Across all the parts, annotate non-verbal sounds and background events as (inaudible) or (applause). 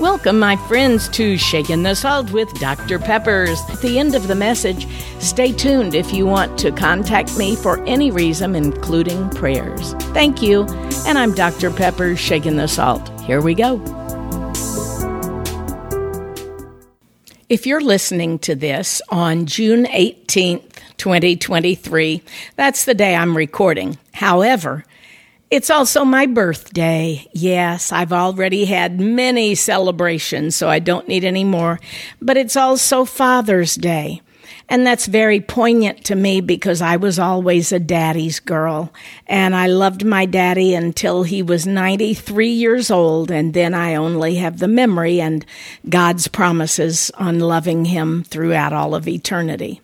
Welcome, my friends, to Shaking the Salt with Dr. Peppers. At the end of the message, stay tuned if you want to contact me for any reason, including prayers. Thank you, and I'm Dr. Peppers, Shaking the Salt. Here we go. If you're listening to this on June 18th, 2023, that's the day I'm recording. However, it's also my birthday. Yes, I've already had many celebrations, so I don't need any more. But it's also Father's Day. And that's very poignant to me because I was always a daddy's girl. And I loved my daddy until he was 93 years old. And then I only have the memory and God's promises on loving him throughout all of eternity.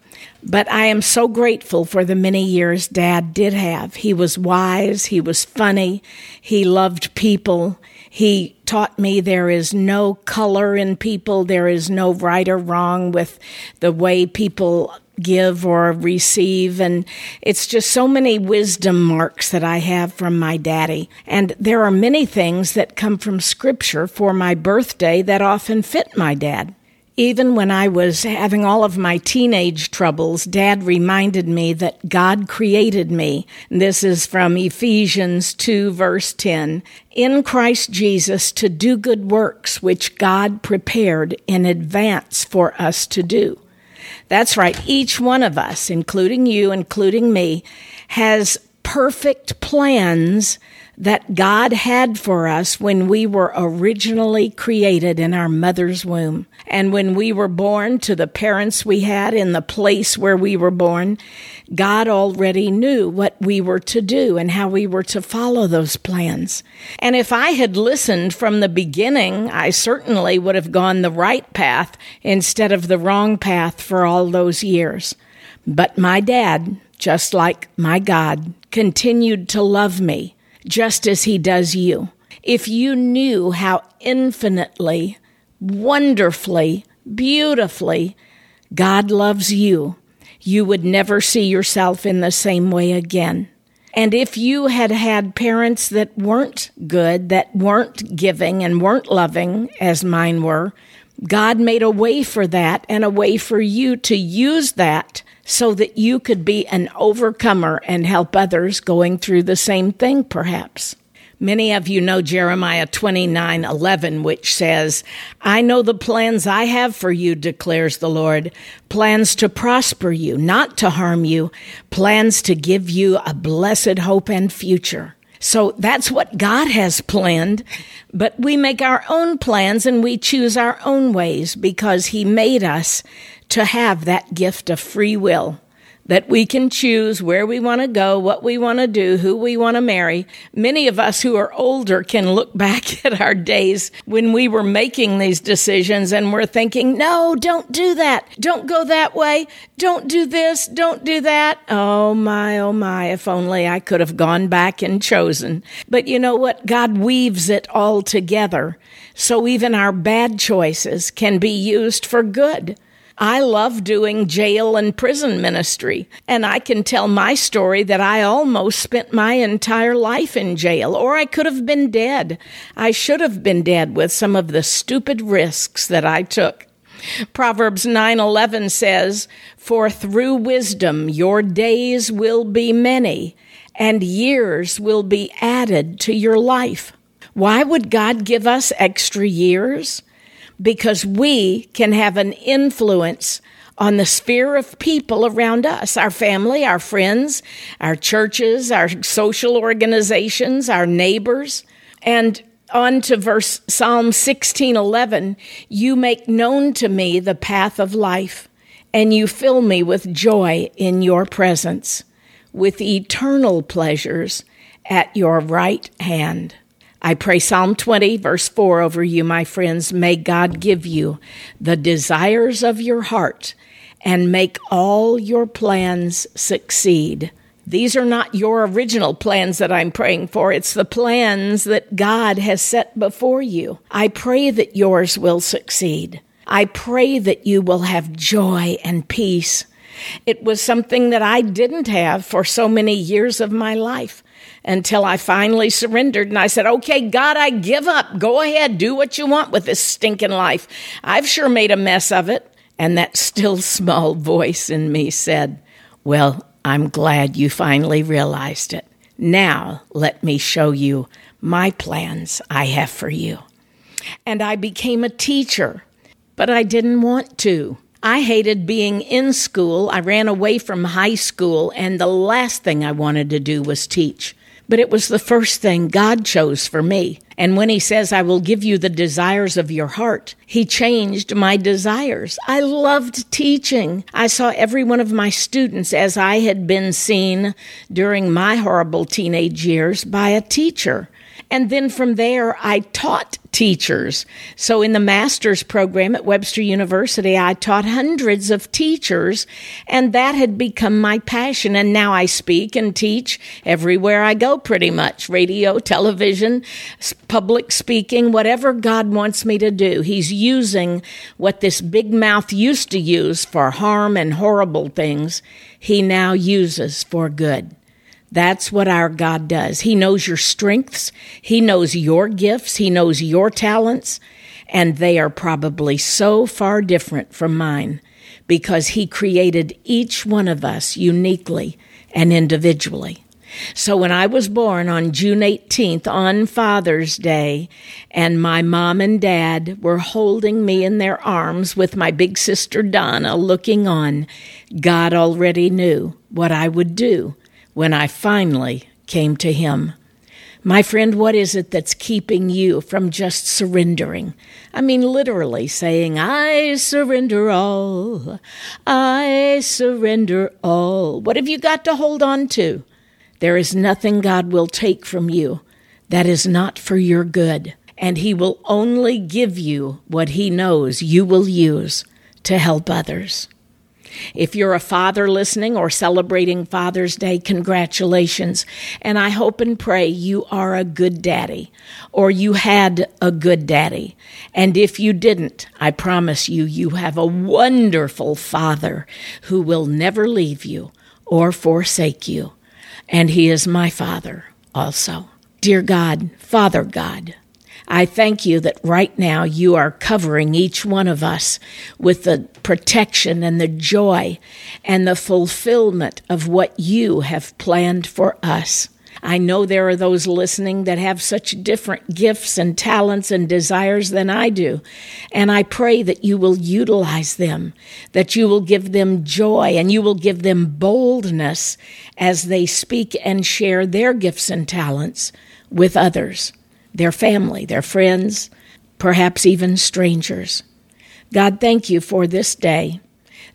But I am so grateful for the many years Dad did have. He was wise, he was funny, he loved people. He taught me there is no color in people, there is no right or wrong with the way people give or receive. And it's just so many wisdom marks that I have from my daddy. And there are many things that come from scripture for my birthday that often fit my dad. Even when I was having all of my teenage troubles, Dad reminded me that God created me. This is from Ephesians 2, verse 10. In Christ Jesus to do good works which God prepared in advance for us to do. That's right. Each one of us, including you, including me, has perfect plans that God had for us when we were originally created in our mother's womb. And when we were born to the parents we had in the place where we were born, God already knew what we were to do and how we were to follow those plans. And if I had listened from the beginning, I certainly would have gone the right path instead of the wrong path for all those years. But my dad, just like my God, continued to love me just as he does you. If you knew how infinitely, wonderfully, beautifully God loves you, you would never see yourself in the same way again. And if you had had parents that weren't good, that weren't giving and weren't loving as mine were, God made a way for that and a way for you to use that so that you could be an overcomer and help others going through the same thing, perhaps. Many of you know Jeremiah 29 11, which says, I know the plans I have for you, declares the Lord plans to prosper you, not to harm you, plans to give you a blessed hope and future. So that's what God has planned, but we make our own plans and we choose our own ways because He made us to have that gift of free will that we can choose where we want to go, what we want to do, who we want to marry. Many of us who are older can look (laughs) back at our days when we were making these decisions and we're thinking, no, don't do that. Don't go that way. Don't do this. Don't do that. Oh my, oh my, if only I could have gone back and chosen. But you know what? God weaves it all together. So even our bad choices can be used for good. I love doing jail and prison ministry, and I can tell my story that I almost spent my entire life in jail, or I could have been dead. I should have been dead with some of the stupid risks that I took. Proverbs 9:11 says, "For through wisdom your days will be many, and years will be added to your life." Why would God give us extra years? Because we can have an influence on the sphere of people around us our family, our friends, our churches, our social organizations, our neighbors. And on to verse Psalm 16:11, you make known to me the path of life, and you fill me with joy in your presence, with eternal pleasures at your right hand. I pray Psalm 20, verse 4 over you, my friends. May God give you the desires of your heart and make all your plans succeed. These are not your original plans that I'm praying for. It's the plans that God has set before you. I pray that yours will succeed. I pray that you will have joy and peace. It was something that I didn't have for so many years of my life. until I finally surrendered and I said, Okay, God, I give up. Go ahead, do what you want with this stinking life. I've sure made a mess of it. And that still small voice in me said, Well, I'm glad you finally realized it. Now let me show you my plans I have for you. And I became a teacher, but I didn't want to. I hated being in school. I ran away from high school, and the last thing I wanted to do was teach. But it was the first thing God chose for me. And when He says, I will give you the desires of your heart, He changed my desires. I loved teaching. I saw every one of my students as I had been seen during my horrible teenage years by a teacher. And then from there, I taught teachers. So in the master's program at Webster University, I taught hundreds of teachers, and that had become my passion. And now I speak and teach everywhere I go, pretty much radio, television, public speaking, whatever God wants me to do. He's using what this big mouth used to use for harm and horrible things, he now uses for good. That's what our God does. He knows your strengths. He knows your gifts. He knows your talents. And they are probably so far different from mine because He created each one of us uniquely and individually. So when I was born on June 18th on Father's Day, and my mom and dad were holding me in their arms with my big sister Donna looking on, God already knew what I would do when I finally came to Him. My friend, what is it that's keeping you from just surrendering? I mean, literally saying, I surrender all. I surrender all. What have you got to hold on to? There is nothing God will take from you that is not for your good. And He will only give you what He knows you will use to help others. If you're a father listening or celebrating Father's Day, congratulations. And I hope and pray you are a good daddy or you had a good daddy. And if you didn't, I promise you, you have a wonderful father who will never leave you or forsake you. And he is my father also. Dear God, Father God, I thank you that right now you are covering each one of us with the protection and the joy and the fulfillment of what you have planned for us. I know there are those listening that have such different gifts and talents and desires than I do. And I pray that you will utilize them, that you will give them joy and you will give them boldness as they speak and share their gifts and talents with others their family, their friends, perhaps even strangers. God, thank you for this day.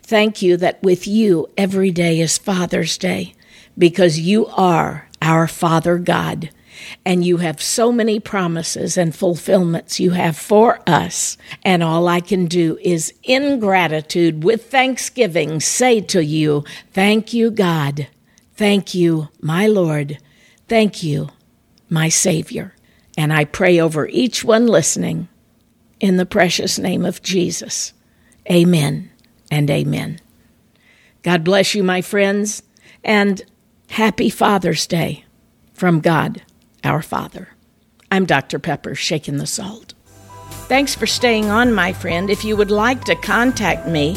Thank you that with you every day is Father's Day because you are our Father God and you have so many promises and fulfillments you have for us. And all I can do is, in gratitude, with thanksgiving, say to you, Thank you, God. Thank you, my Lord. Thank you, my Savior. And I pray over each one listening in the precious name of Jesus. Amen and amen. God bless you, my friends, and happy Father's Day from God, our Father. I'm Dr. Pepper, shaking the salt. Thanks for staying on, my friend. If you would like to contact me,